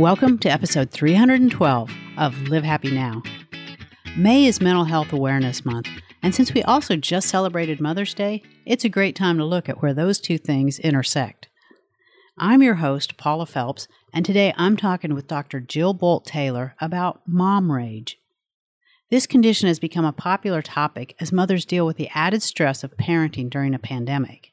Welcome to episode 312 of Live Happy Now. May is Mental Health Awareness Month, and since we also just celebrated Mother's Day, it's a great time to look at where those two things intersect. I'm your host, Paula Felps, and today I'm talking with Dr. Jill Bolte Taylor about mom rage. This condition has become a popular topic as mothers deal with the added stress of parenting during a pandemic.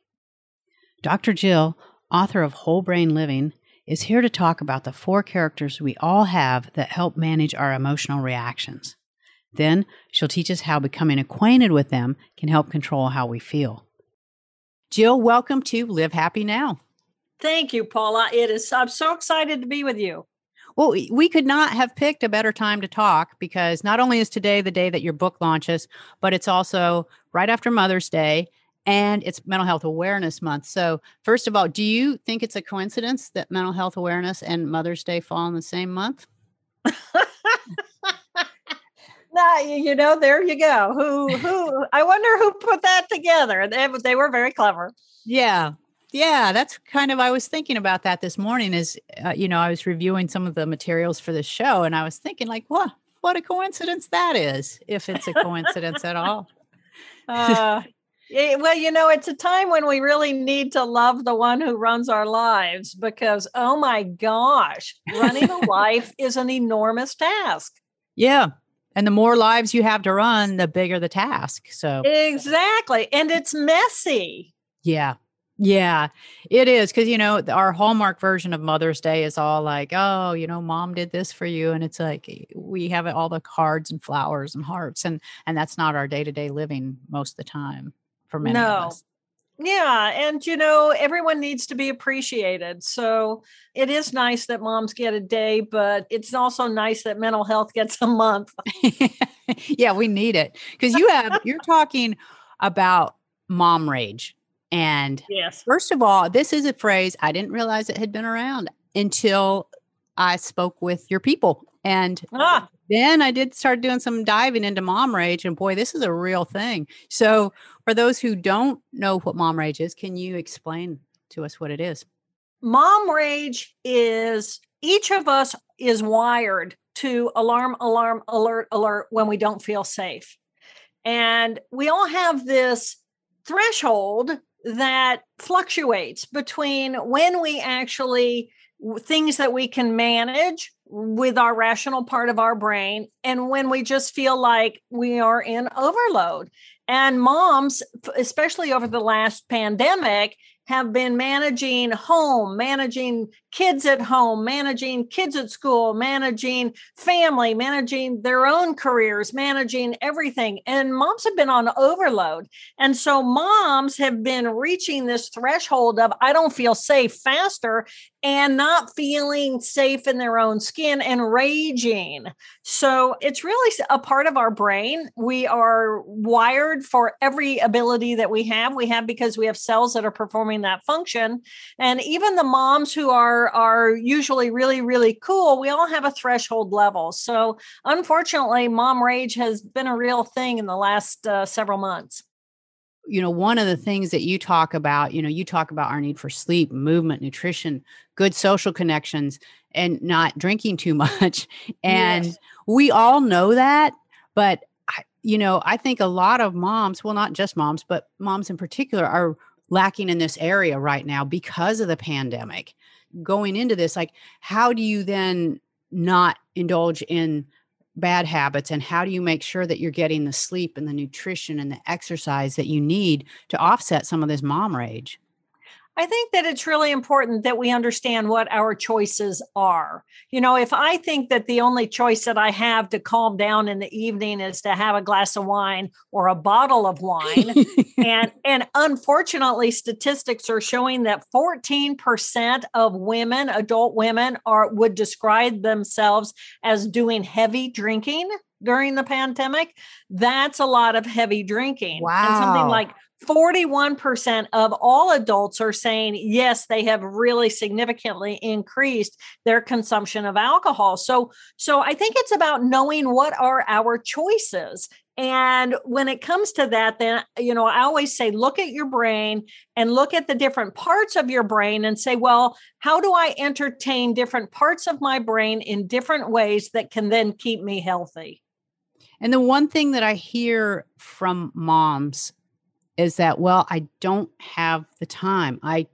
Dr. Jill, author of Whole Brain Living, is here to talk about the four characters we all have that help manage our emotional reactions. Then she'll teach us how becoming acquainted with them can help control how we feel. Jill, welcome to Live Happy Now. Thank you, Paula. It is I'm so excited to be with you. Well, we could not have picked a better time to talk because not only is today the day that your book launches, but it's also right after Mother's Day and it's Mental Health Awareness Month. So, first of all, do you think it's a coincidence that Mental Health Awareness and Mother's Day fall in the same month? nah, you know, there you go. Who, who? I wonder who put that together. They, they were very clever. Yeah, yeah, that's kind of I was thinking about that this morning. Is uh, you know I was reviewing some of the materials for the show, and I was thinking like, what what a coincidence that is, if it's a coincidence at all. Uh, well, you know, it's a time when we really need to love the one who runs our lives because, oh my gosh, running a life is an enormous task. Yeah. And the more lives you have to run, the bigger the task. So, exactly. And it's messy. Yeah. Yeah, it is because you know our hallmark version of Mother's Day is all like, oh, you know, mom did this for you, and it's like eh, we have all the cards and flowers and hearts, and and that's not our day to day living most of the time for many no. of us. Yeah. And, you know, everyone needs to be appreciated. So it is nice that moms get a day, but it's also nice that mental health gets a month. yeah, we need it because you have, you're talking about mom rage. And yes, first of all, this is a phrase I didn't realize it had been around until I spoke with your people. And ah. Then I did start doing some diving into mom rage. And boy, this is a real thing. So, for those who don't know what mom rage is, can you explain to us what it is? Mom rage is each of us is wired to alarm, alarm, alert, alert when we don't feel safe. And we all have this threshold that fluctuates between when we actually things that we can manage with our rational part of our brain and when we just feel like we are in overload. And moms especially over the last pandemic have been managing home, managing kids at home, managing kids at school, managing family, managing their own careers, managing everything. And moms have been on overload. And so moms have been reaching this threshold of, I don't feel safe faster and not feeling safe in their own skin and raging. So it's really a part of our brain. We are wired for every ability that we have. We have because we have cells that are performing that function and even the moms who are are usually really really cool we all have a threshold level so unfortunately mom rage has been a real thing in the last uh, several months you know one of the things that you talk about you know you talk about our need for sleep movement nutrition good social connections and not drinking too much and yes. we all know that but you know i think a lot of moms well not just moms but moms in particular are lacking in this area right now because of the pandemic. Going into this, like, how do you then not indulge in bad habits and how do you make sure that you're getting the sleep and the nutrition and the exercise that you need to offset some of this mom rage? I think that it's really important that we understand what our choices are. You know, if I think that the only choice that I have to calm down in the evening is to have a glass of wine or a bottle of wine, and and unfortunately statistics are showing that 14% of women, adult women are would describe themselves as doing heavy drinking during the pandemic. That's a lot of heavy drinking. Wow. And something like 41% of all adults are saying yes they have really significantly increased their consumption of alcohol so so i think it's about knowing what are our choices And when it comes to that, then, you know, I always say, look at your brain and look at the different parts of your brain and say, well, how do I entertain different parts of my brain in different ways that can then keep me healthy? And the one thing that I hear from moms is that, well, I don't have the time. I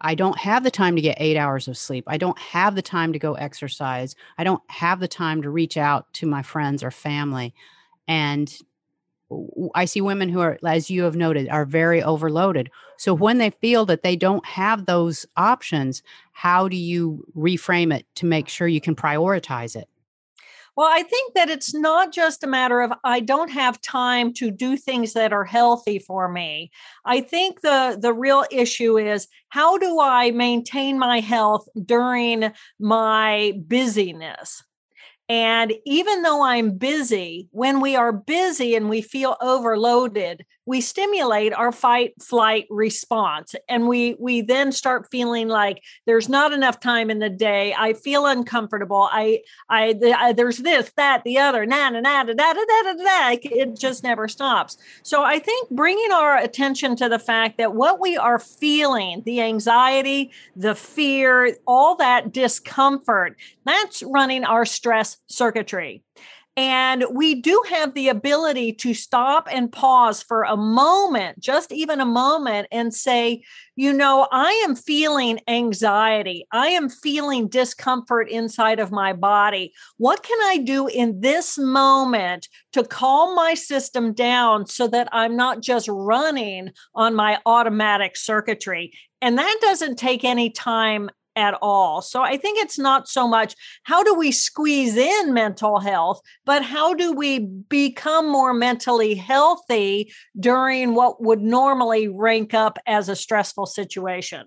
I don't have the time to get eight hours of sleep. I don't have the time to go exercise. I don't have the time to reach out to my friends or family. And I see women who are, as you have noted, are very overloaded. So when they feel that they don't have those options, how do you reframe it to make sure you can prioritize it? Well, I think that it's not just a matter of I don't have time to do things that are healthy for me. I think the the real issue is how do I maintain my health during my busyness? And even though I'm busy, when we are busy and we feel overloaded, we stimulate our fight flight response and we we then start feeling like there's not enough time in the day. I feel uncomfortable. I i, the, I there's this that the other na na na da da da da da it just never stops. So i think bringing our attention to the fact that what we are feeling the anxiety the fear all that discomfort that's running our stress circuitry and we do have the ability to stop and pause for a moment, just even a moment, and say, you know, I am feeling anxiety. I am feeling discomfort inside of my body. What can I do in this moment to calm my system down so that I'm not just running on my automatic circuitry? And that doesn't take any time at all. So I think it's not so much how do we squeeze in mental health, but how do we become more mentally healthy during what would normally rank up as a stressful situation.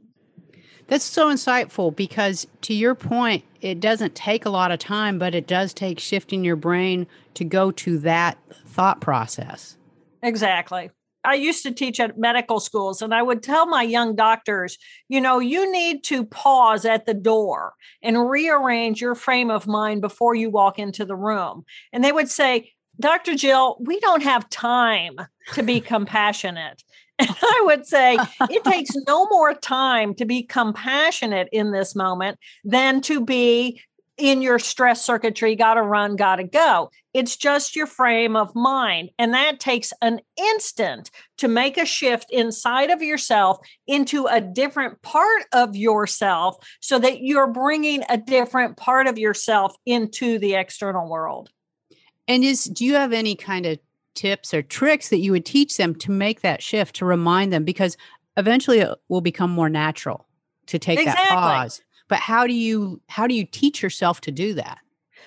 That's so insightful because, to your point, it doesn't take a lot of time, but it does take shifting your brain to go to that thought process. Exactly. I used to teach at medical schools, and I would tell my young doctors, you know, you need to pause at the door and rearrange your frame of mind before you walk into the room. And they would say, Dr. Jill, we don't have time to be compassionate. And I would say it takes no more time to be compassionate in this moment than to be in your stress circuitry, got to run, got to go. It's just your frame of mind. And that takes an instant to make a shift inside of yourself into a different part of yourself so that you're bringing a different part of yourself into the external world. And is do you have any kind of tips or tricks that you would teach them to make that shift to remind them because eventually it will become more natural to take exactly. that pause but how do you how do you teach yourself to do that?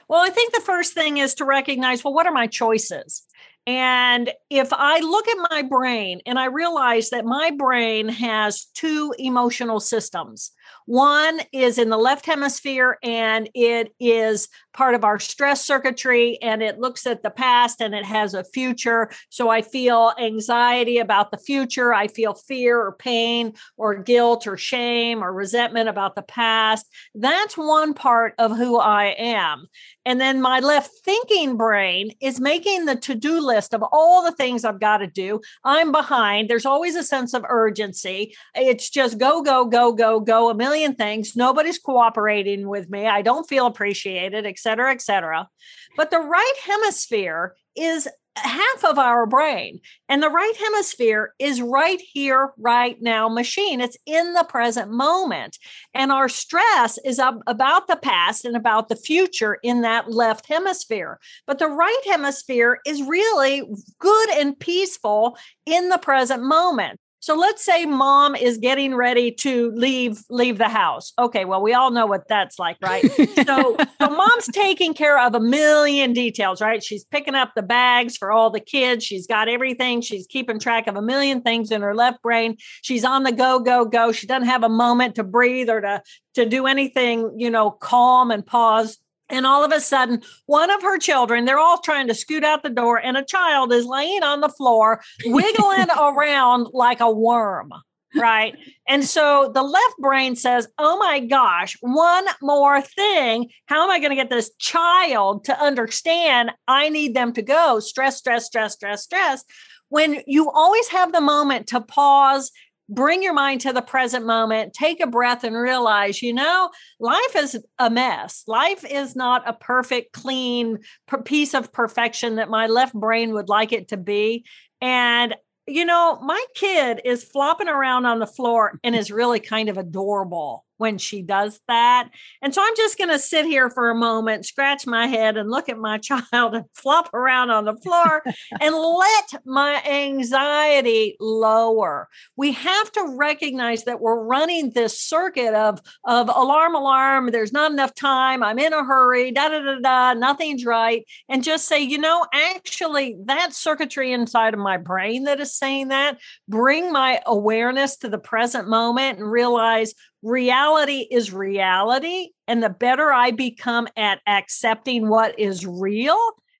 Well i think the first thing is to recognize well what are my choices? And if I look at my brain and I realize that my brain has two emotional systems, one is in the left hemisphere and it is part of our stress circuitry and it looks at the past and it has a future. So I feel anxiety about the future. I feel fear or pain or guilt or shame or resentment about the past. That's one part of who I am. And then my left thinking brain is making the to do list of all the things I've got to do. I'm behind. There's always a sense of urgency. It's just go, go, go, go, go, a million things. Nobody's cooperating with me. I don't feel appreciated, et cetera, et cetera. But the right hemisphere is half of our brain. And the right hemisphere is right here, right now machine. It's in the present moment. And our stress is about the past and about the future in that left hemisphere. But the right hemisphere is really good and peaceful in the present moment. So let's say mom is getting ready to leave leave the house. Okay, well we all know what that's like, right? so, so mom's taking care of a million details, right? She's picking up the bags for all the kids. She's got everything. She's keeping track of a million things in her left brain. She's on the go go go. She doesn't have a moment to breathe or to to do anything, you know, calm and pause and all of a sudden, one of her children, they're all trying to scoot out the door, and a child is laying on the floor, wiggling around like a worm. right? And so the left brain says, Oh my gosh, one more thing. How am I going to get this child to understand I need them to go? Stress, stress, stress, stress, stress. When you always have the moment to pause bring your mind to the present moment, take a breath, and realize, you know, life is a mess. Life is not a perfect, clean piece of perfection that my left brain would like it to be. And you know, my kid is flopping around on the floor and is really kind of adorable when she does that. And so I'm just going to sit here for a moment, scratch my head, and look at my child and flop around on the floor and let my anxiety lower. We have to recognize that we're running this circuit of, of alarm, alarm, there's not enough time, I'm in a hurry, da da da da, nothing's right. And just say, you know, actually, that circuitry inside of my brain that is saying that, bring my awareness to the present moment and realize reality is reality. And the better I become at accepting what is real,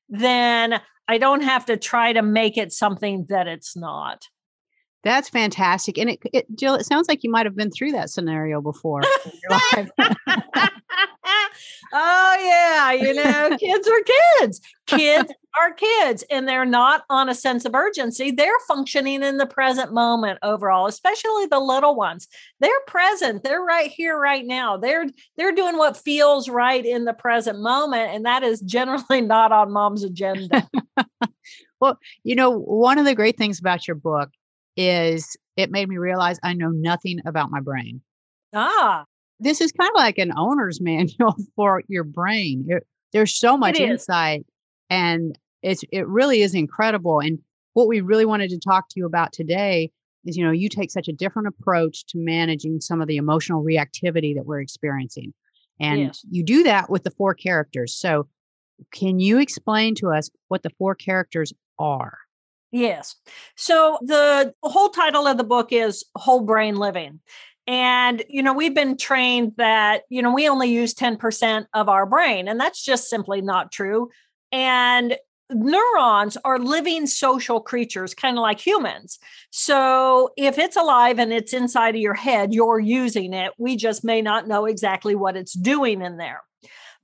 then I don't have to try to make it something that it's not. That's fantastic. And it, it Jill, it sounds like you might have been through that scenario before. oh yeah, you know, kids are kids. Kids are kids and they're not on a sense of urgency. They're functioning in the present moment overall, especially the little ones. They're present. They're right here right now. They're they're doing what feels right in the present moment and that is generally not on mom's agenda. well, you know, one of the great things about your book is it made me realize I know nothing about my brain. Ah. This is kind of like an owner's manual for your brain. It, there's so much insight and it's it really is incredible and what we really wanted to talk to you about today is you know you take such a different approach to managing some of the emotional reactivity that we're experiencing and you do that with the four characters so can you explain to us what the four characters are yes so the whole title of the book is whole brain living and, you know, we've been trained that, you know, we only use 10% of our brain, and that's just simply not true. And neurons are living social creatures, kind of like humans. So if it's alive and it's inside of your head, you're using it. We just may not know exactly what it's doing in there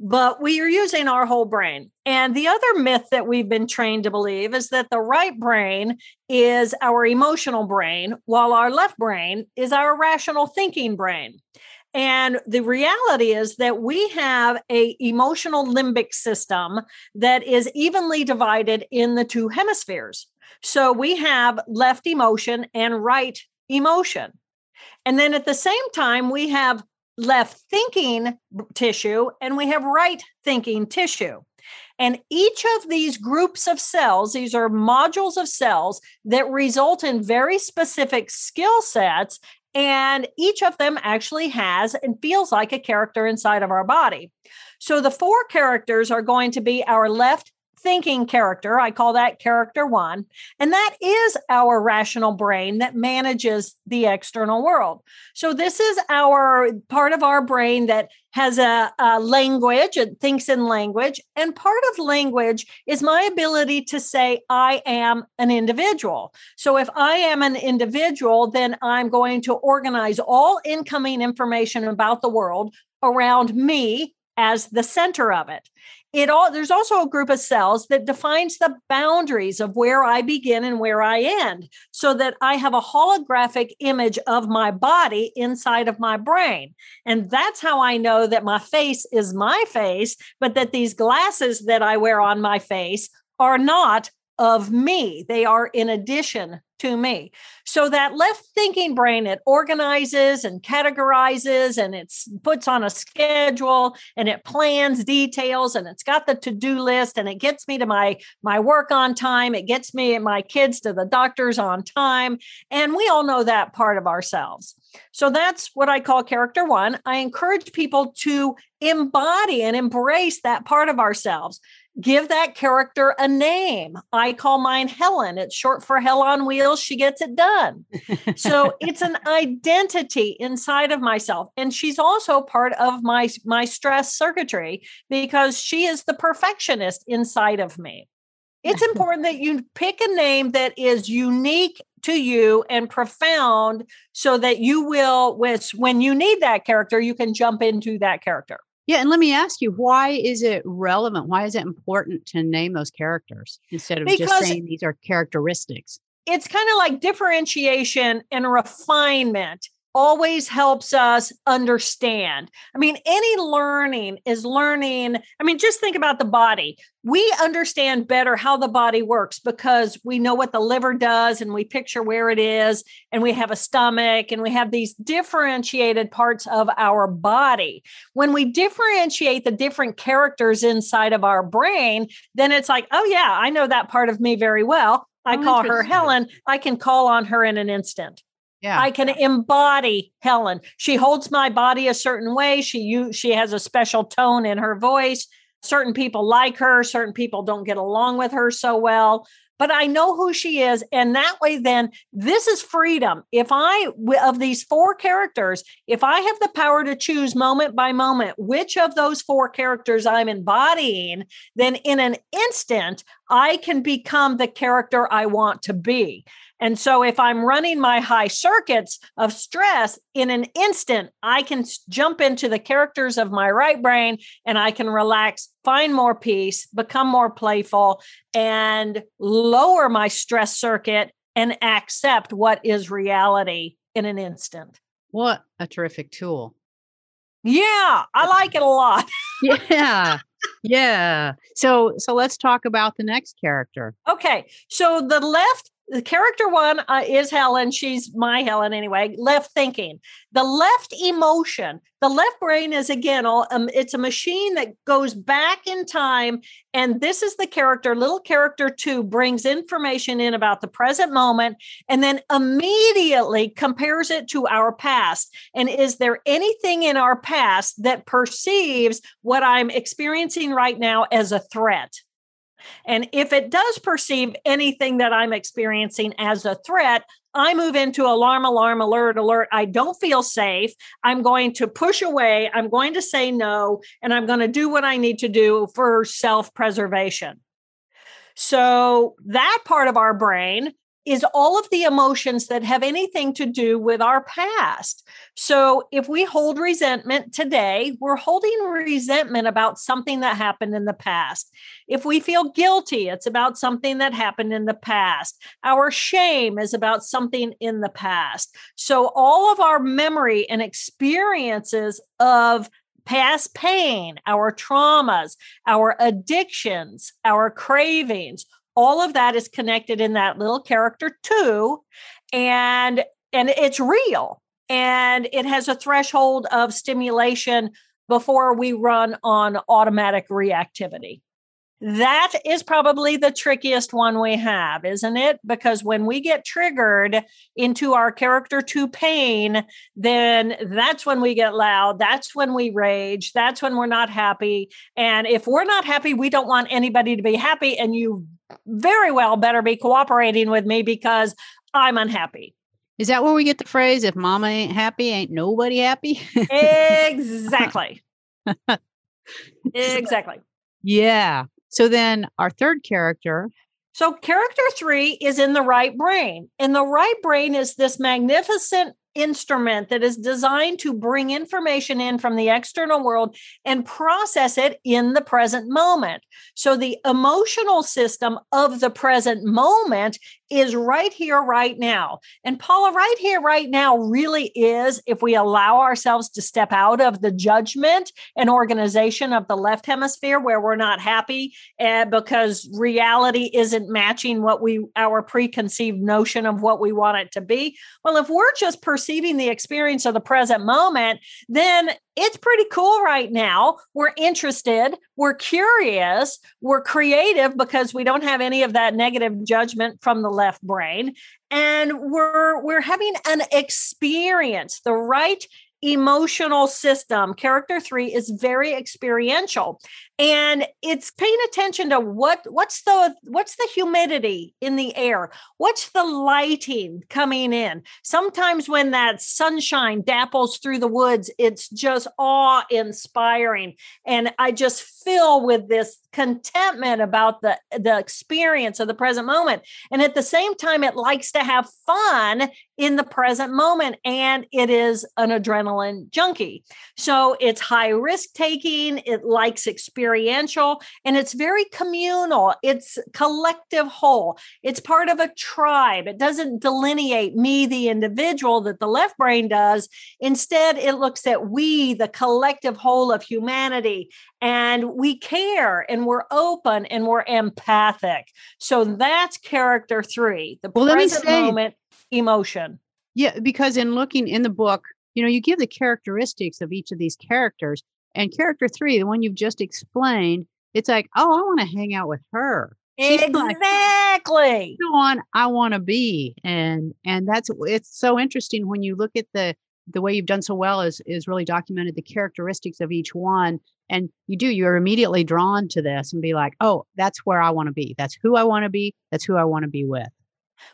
but we are using our whole brain. And the other myth that we've been trained to believe is that the right brain is our emotional brain, while our left brain is our rational thinking brain. And the reality is that we have a emotional limbic system that is evenly divided in the two hemispheres. So we have left emotion and right emotion. And then at the same time, we have left thinking tissue and we have right thinking tissue. And each of these groups of cells, these are modules of cells that result in very specific skill sets. And each of them actually has and feels like a character inside of our body. So the four characters are going to be our left thinking character. I call that character one. And that is our rational brain that manages the external world. So, this is our part of our brain that has a, a, language, it thinks in language. And part of language is my ability to say, I am an individual. So, if I am an individual, then I'm going to organize all incoming information about the world around me as the center of it it all there's also a group of cells that defines the boundaries of where I begin and where I end so that I have a holographic image of my body inside of my brain. And that's how I know that my face is my face, but that these glasses that I wear on my face are not of me. They are in addition to me. So that left thinking brain, it organizes and categorizes and it puts on a schedule and it plans details and it's got the to-do list and it gets me to my my work on time. It gets me and my kids to the doctors on time. And we all know that part of ourselves. So that's what I call character one. I encourage people to embody and embrace that part of ourselves give that character a name. I call mine Helen. It's short for Hell on Wheels. She gets it done. so it's an identity inside of myself. And she's also part of my, my stress circuitry because she is the perfectionist inside of me. It's important that you pick a name that is unique to you and profound so that you will with when you need that character you can jump into that character yeah and let me ask you why is it relevant? Why is it important to name those characters instead of because just saying these are characteristics? it's kind of like differentiation and refinement always helps us understand. I mean, any learning is learning. I mean, just think about the body. We understand better how the body works because we know what the liver does and we picture where it is, and we have a stomach and we have these differentiated parts of our body. When we differentiate the different characters inside of our brain, then it's like, oh, yeah, I know that part of me very well. I oh, call her Helen. I can call on her in an instant. Yeah. I can embody Helen. She holds my body a certain way. She you she has a special tone in her voice. Certain people like her, certain people don't get along with her so well, but I know who she is and that way then this is freedom. If I of these four characters, if I have the power to choose moment by moment which of those four characters I'm embodying, then in an instant I can become the character I want to be. And so if I'm running my high circuits of stress in an instant, I can jump into the characters of my right brain and I can relax, find more peace, become more playful, and lower my stress circuit and accept what is reality in an instant. What a terrific tool. Yeah, I like it a lot. yeah. Yeah. So so let's talk about the next character. Okay. So the left the character one uh, is Helen. She's my Helen anyway. Left thinking. The left emotion. The left brain is again, all, um, it's a machine that goes back in time. And this is the character. Little character two brings information in about the present moment and then immediately compares it to our past. And is there anything in our past that perceives what I'm experiencing right now as a threat? And if it does perceive anything that I'm experiencing as a threat, I move into alarm, alarm, alert, alert. I don't feel safe. I'm going to push away. I'm going to say no, and I'm going to do what I need to do for self preservation. So, that part of our brain is all of the emotions that have anything to do with our past. So if we hold resentment today, we're holding resentment about something that happened in the past. If we feel guilty, it's about something that happened in the past. Our shame is about something in the past. So all of our memory and experiences of past pain, our traumas, our addictions, our cravings, all of that is connected in that little character too and and it's real and it has a threshold of stimulation before we run on automatic reactivity that is probably the trickiest one we have, isn't it? Because when we get triggered into our character to pain, then that's when we get loud. That's when we rage. That's when we're not happy. And if we're not happy, we don't want anybody to be happy. And you very well better be cooperating with me because I'm unhappy. Is that where we get the phrase, if mama ain't happy, ain't nobody happy? exactly. exactly. Yeah. So then our third character. So character three is in the right brain. And the right brain is this magnificent instrument that is designed to bring information in from the external world and process it in the present moment. So the emotional system of the present moment is right here, right now. And Paula, right here, right now really is, if we allow ourselves to step out of the judgment and organization of the left hemisphere where we're not happy uh, because reality isn't matching what we, our preconceived notion of what we want it to be. Well, if we're just perceiving the experience of the present moment, then it's pretty cool right now. We're interested, we're curious, we're creative because we don't have any of that negative judgment from the left brain and we're we're having an experience. The right emotional system. Character three is very experiential and it's paying attention to what what's the what's the humidity in the air? What's the lighting coming in? Sometimes when that sunshine dapples through the woods it's just awe inspiring and i just fill with this contentment about the the experience of the present moment. And at the same time it likes to have fun in the present moment and it is an adrenaline junkie so it's high risk taking it likes experiential and it's very communal. It's collective whole. It's part of a tribe. It doesn't delineate me, the individual, that the left brain does. Instead, it looks at we, the collective whole of humanity, and we care and we're open and we're empathic. So that's character three, the well, present moment emotion. Yeah, because in looking in the book, you know, you give the characteristics of each of these characters, and character three, the one you've just explained, it's like, oh, I want to hang out with her. She's exactly the one I want to be. And and that's it's so interesting when you look at the the way you've done so well is is really documented the characteristics of each one. And you do, you're immediately drawn to this and be like, oh, that's where I want to be. That's who I want to be. That's who I want to be with.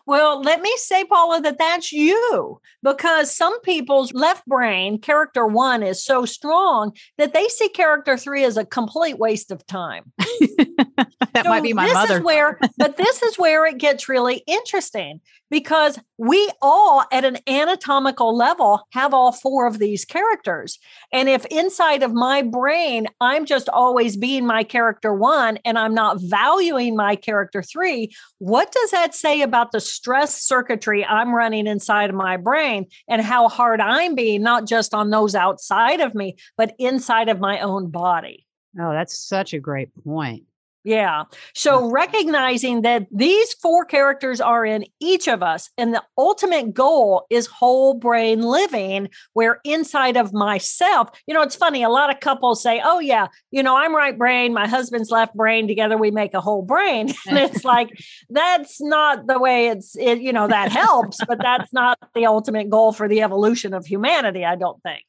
Well, let me say, Paula, that that's you because some people's left brain, character one, is so strong that they see character three as a complete waste of time. that so might be my this mother. Is where, but this is where it gets really interesting because we all, at an anatomical level, have all four of these characters. And if inside of my brain, I'm just always being my character one and I'm not valuing my character three, what does that say about the stress circuitry I'm running inside of my brain and how hard I'm being, not just on those outside of me, but inside of my own body? Oh, that's such a great point. Yeah. So recognizing that these four characters are in each of us, and the ultimate goal is whole brain living, where inside of myself, you know, it's funny. A lot of couples say, Oh, yeah, you know, I'm right brain, my husband's left brain. Together we make a whole brain. and it's like, that's not the way it's, it, you know, that helps, but that's not the ultimate goal for the evolution of humanity, I don't think.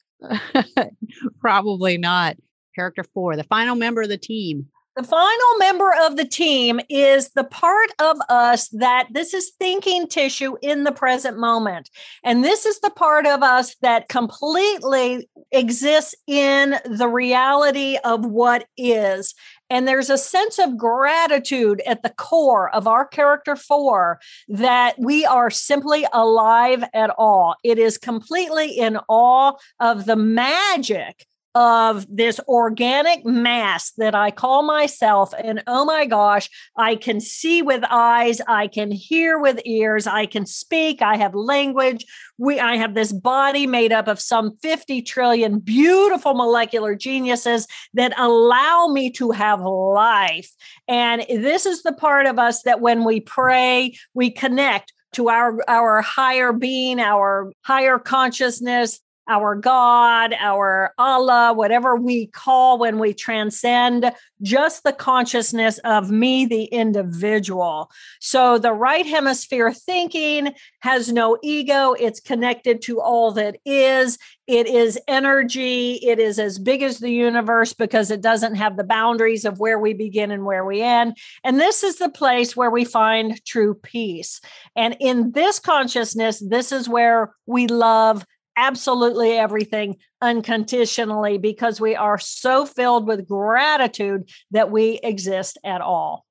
Probably not. Character four, the final member of the team. The final member of the team is the part of us that this is thinking tissue in the present moment. And this is the part of us that completely exists in the reality of what is. And there's a sense of gratitude at the core of our character four that we are simply alive at all. It is completely in awe of the magic of this organic mass that I call myself. And oh my gosh, I can see with eyes, I can hear with ears, I can speak, I have language. We, I have this body made up of some 50 trillion beautiful molecular geniuses that allow me to have life. And this is the part of us that when we pray, we connect to our our higher being our higher consciousness our God, our Allah, whatever we call when we transcend just the consciousness of me, the individual. So the right hemisphere thinking has no ego, it's connected to all that is. It is energy. It is as big as the universe because it doesn't have the boundaries of where we begin and where we end. And this is the place where we find true peace. And in this consciousness, this is where we love absolutely everything unconditionally because we are so filled with gratitude that we exist at all.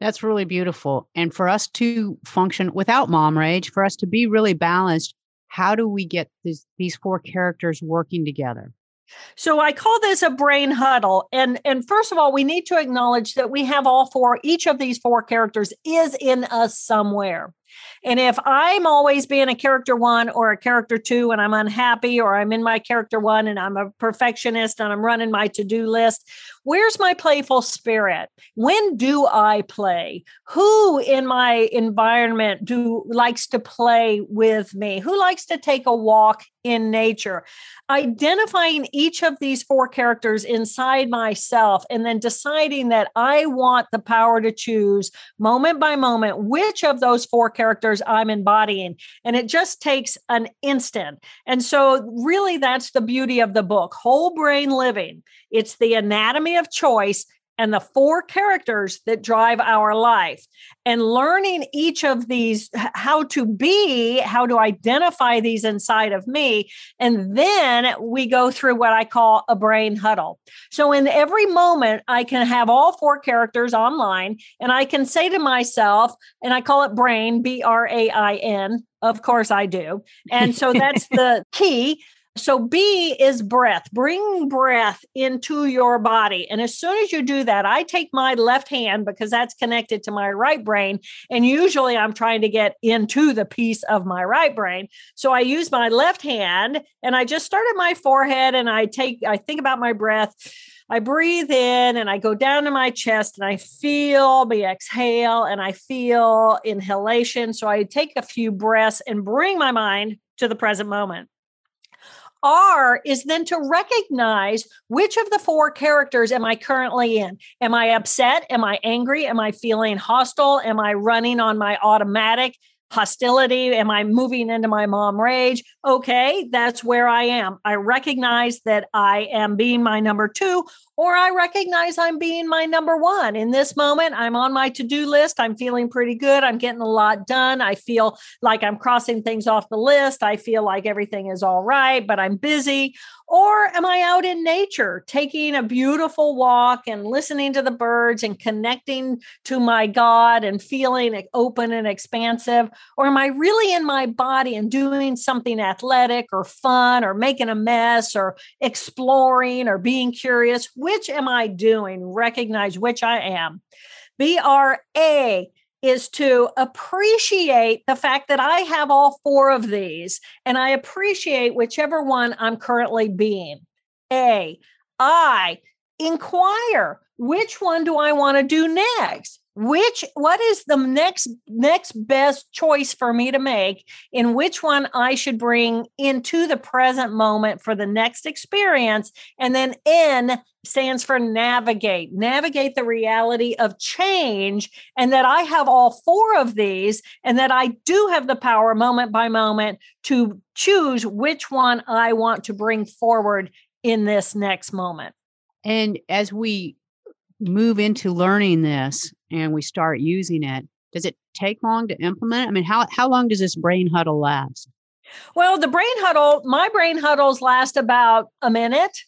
That's really beautiful. And for us to function without mom rage, for us to be really balanced, how do we get these, these four characters working together? So I call this a brain huddle. And and first of all, we need to acknowledge that we have all four each of these four characters is in us somewhere. And if I'm always being a character one or a character two and I'm unhappy, or I'm in my character one and I'm a perfectionist and I'm running my to do list, where's my playful spirit? When do I play? Who in my environment do likes to play with me? Who likes to take a walk in nature? Identifying each of these four characters inside myself and then deciding that I want the power to choose moment by moment which of those four characters characters I'm embodying. And it just takes an instant. And so, really, that's the beauty of the book whole brain living. It's the anatomy of choice and the four characters that drive our life. And learning each of these how to be how to identify these inside of me. And then we go through what i call a brain huddle. So in every moment i can have all four characters online and i can say to myself and i call it brain b r a i n of course I do. And so that's the key so B is breath. Bring breath into your body. And as soon as you do that, I take my left hand because that's connected to my right brain. And usually I'm trying to get into the piece of my right brain. So I use my left hand and I just start at my forehead and I take, I think about my breath. I breathe in and I go down to my chest and I feel the exhale and I feel inhalation. So I take a few breaths and bring my mind to the present moment. R is then to recognize which of the four characters am I currently in? Am I upset? Am I angry? Am I feeling hostile? Am I running on my automatic? Hostility? Am I moving into my mom rage? Okay, that's where I am. I recognize that I am being my number two, or I recognize I'm being my number one. In this moment, I'm on my to do list. I'm feeling pretty good. I'm getting a lot done. I feel like I'm crossing things off the list. I feel like everything is all right, but I'm busy. Or am I out in nature taking a beautiful walk and listening to the birds and connecting to my God and feeling open and expansive? Or am I really in my body and doing something athletic or fun or making a mess or exploring or being curious? Which am I doing? Recognize which I am. BRA is to appreciate the fact that I have all four of these and I appreciate whichever one I'm currently being. A, I inquire which one do I want to do next? Which what is the next next best choice for me to make in which one I should bring into the present moment for the next experience? And then N stands for navigate navigate the reality of change and that I have all four of these and that I do have the power moment by moment to choose which one I want to bring forward in this next moment. And as we move into learning this and we start using it, does it take long to implement? I mean, how how long does this brain huddle last? Well, the brain huddle, my brain huddles last about a minute.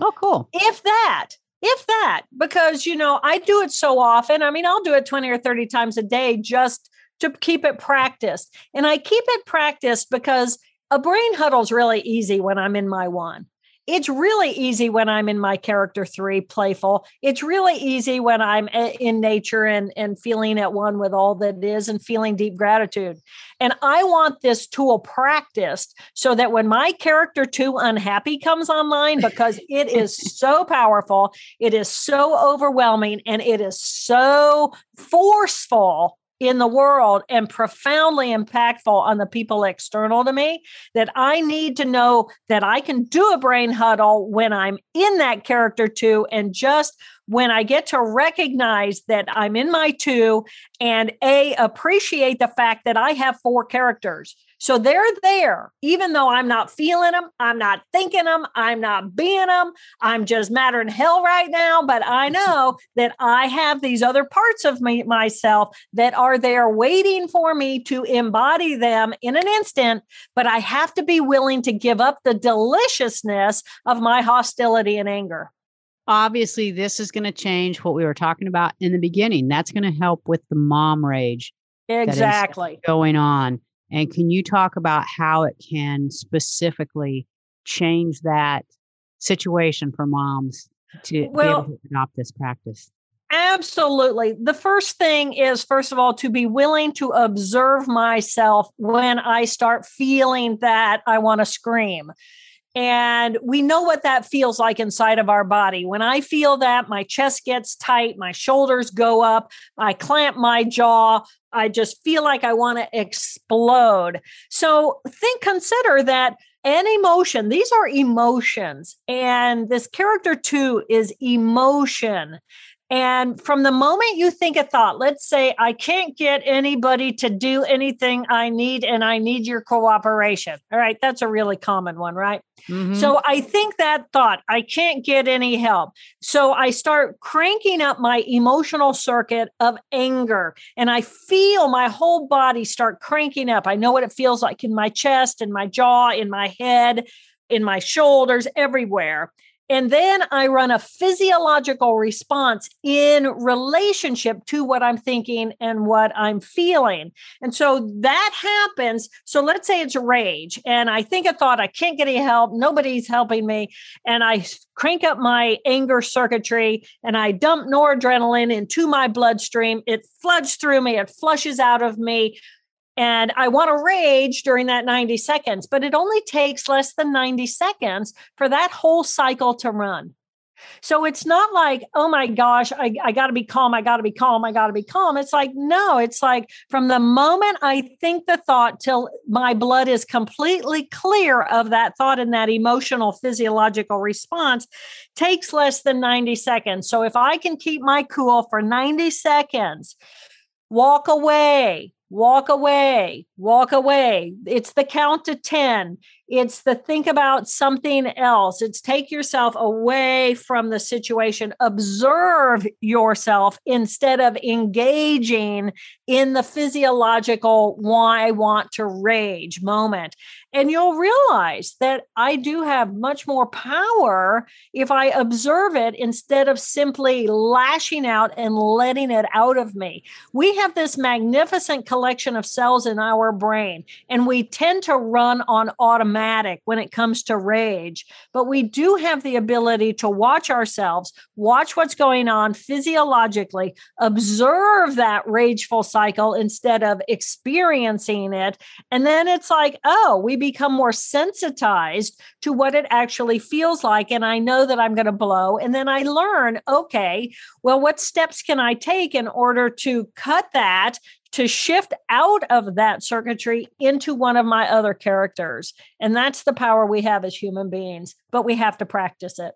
Oh, cool. If that, if that, because you know, I do it so often. I mean, I'll do it 20 or 30 times a day just to keep it practiced. And I keep it practiced because a brain huddle is really easy when I'm in my one. It's really easy when I'm in my character three, playful. It's really easy when I'm eh, in nature and, and feeling at one with all that is and feeling deep gratitude. And I want this tool practiced so that when my character two unhappy comes online, because it is so powerful, it is so overwhelming, and it is so forceful in the world and profoundly impactful on the people external to me that I need to know that I can do a brain huddle when I'm in that character too. And just when I get to recognize that I'm in my two and A, appreciate the fact that I have four characters so they're there, even though I'm not feeling them, I'm not thinking them, I'm not being them, I'm just matter in hell right now. But I know that I have these other parts of me myself that are there waiting for me to embody them in an instant. But I have to be willing to give up the deliciousness of my hostility and anger obviously this is going to change what we were talking about in the beginning that's going to help with the mom rage exactly going on and can you talk about how it can specifically change that situation for moms to well, be able to adopt this practice? Absolutely. The first thing is, first of all, to be willing to observe myself when I start feeling that I want to scream. And we know what that feels like inside of our body. When I feel that, my chest gets tight, my shoulders go up, I clamp my jaw, I just feel like I want to explode. So think, consider that an emotion, these are emotions. And this character two is emotion. And from the moment you think a thought, let's say, I can't get anybody to do anything I need and I need your cooperation. All right, that's a really common one, right? Mm-hmm. So I think that thought, I can't get any help. So I start cranking up my emotional circuit of anger and I feel my whole body start cranking up. I know what it feels like in my chest, in my jaw, in my head, in my shoulders, everywhere. And then I run a physiological response in relationship to what I'm thinking and what I'm feeling. And so that happens. So let's say it's rage, and I think a thought, I can't get any help, nobody's helping me. And I crank up my anger circuitry and I dump noradrenaline into my bloodstream. It floods through me, it flushes out of me and I want to rage during that 90 seconds, but it only takes less than 90 seconds for that whole cycle to run. So it's not like, oh my gosh, I, I got to be calm. I got to be calm. I got to be calm. It's like, no, it's like from the moment I think the thought till my blood is completely clear of that thought and that emotional physiological response takes less than 90 seconds. So if I can keep my cool for 90 seconds, walk away, walk away, walk away. It's the count to 10. It's the think about something else. It's take yourself away from the situation, observe yourself instead of engaging in the physiological why I want to rage moment. And you'll realize that I do have much more power if I observe it instead of simply lashing out and letting it out of me. We have this magnificent collection of cells in our brain, and we tend to run on automatic when it comes to rage, but we do have the ability to watch ourselves, watch what's going on physiologically, observe that rageful cycle instead of experiencing it. And then it's like, oh, we become more sensitized to what it actually feels like. And I know that I'm going to blow. And then I learn, okay, well, what steps can I take in order to cut that to shift out of that circuitry into one of my other characters. And that's the power we have as human beings, but we have to practice it.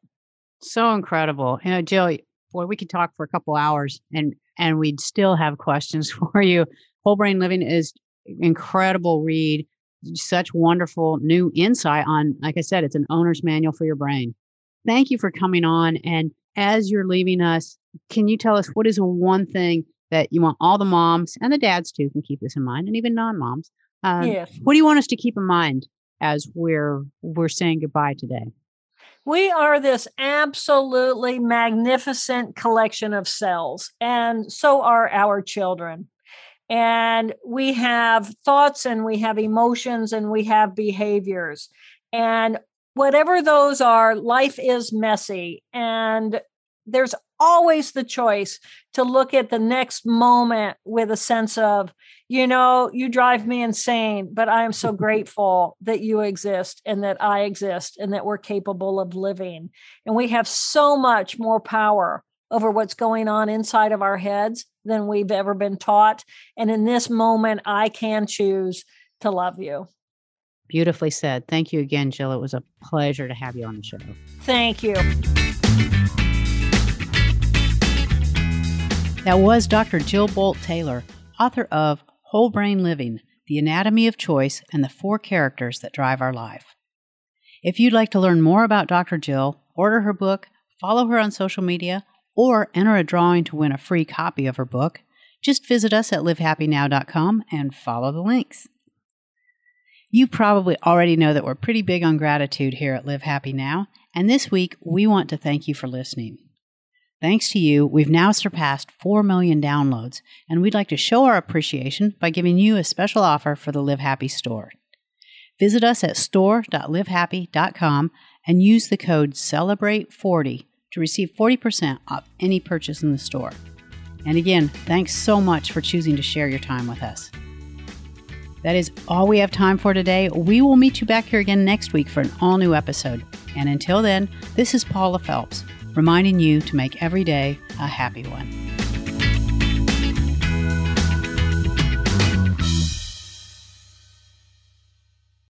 So incredible. You know, Jill, boy, we could talk for a couple hours and and we'd still have questions for you. Whole Brain Living is incredible read, such wonderful new insight on, like I said, it's an owner's manual for your brain. Thank you for coming on. And as you're leaving us, can you tell us what is one thing that you want all the moms and the dads too can keep this in mind, and even non-moms. Um, yes. What do you want us to keep in mind as we're we're saying goodbye today? We are this absolutely magnificent collection of cells, and so are our children. And we have thoughts, and we have emotions, and we have behaviors. And whatever those are, life is messy. And there's always the choice to look at the next moment with a sense of, you know, you drive me insane, but I am so grateful that you exist and that I exist and that we're capable of living. And we have so much more power over what's going on inside of our heads than we've ever been taught. And in this moment, I can choose to love you. Beautifully said. Thank you again, Jill. It was a pleasure to have you on the show. Thank you. That was Dr. Jill Bolte Taylor, author of Whole Brain Living The Anatomy of Choice and the Four Characters That Drive Our Life. If you'd like to learn more about Dr. Jill, order her book, follow her on social media, or enter a drawing to win a free copy of her book, just visit us at livehappynow.com and follow the links. You probably already know that we're pretty big on gratitude here at Live Happy Now, and this week we want to thank you for listening. Thanks to you, we've now surpassed 4 million downloads, and we'd like to show our appreciation by giving you a special offer for the Live Happy store. Visit us at store.livehappy.com and use the code CELEBRATE40 to receive 40% off any purchase in the store. And again, thanks so much for choosing to share your time with us. That is all we have time for today. We will meet you back here again next week for an all new episode. And until then, this is Paula Felps reminding you to make every day a happy one.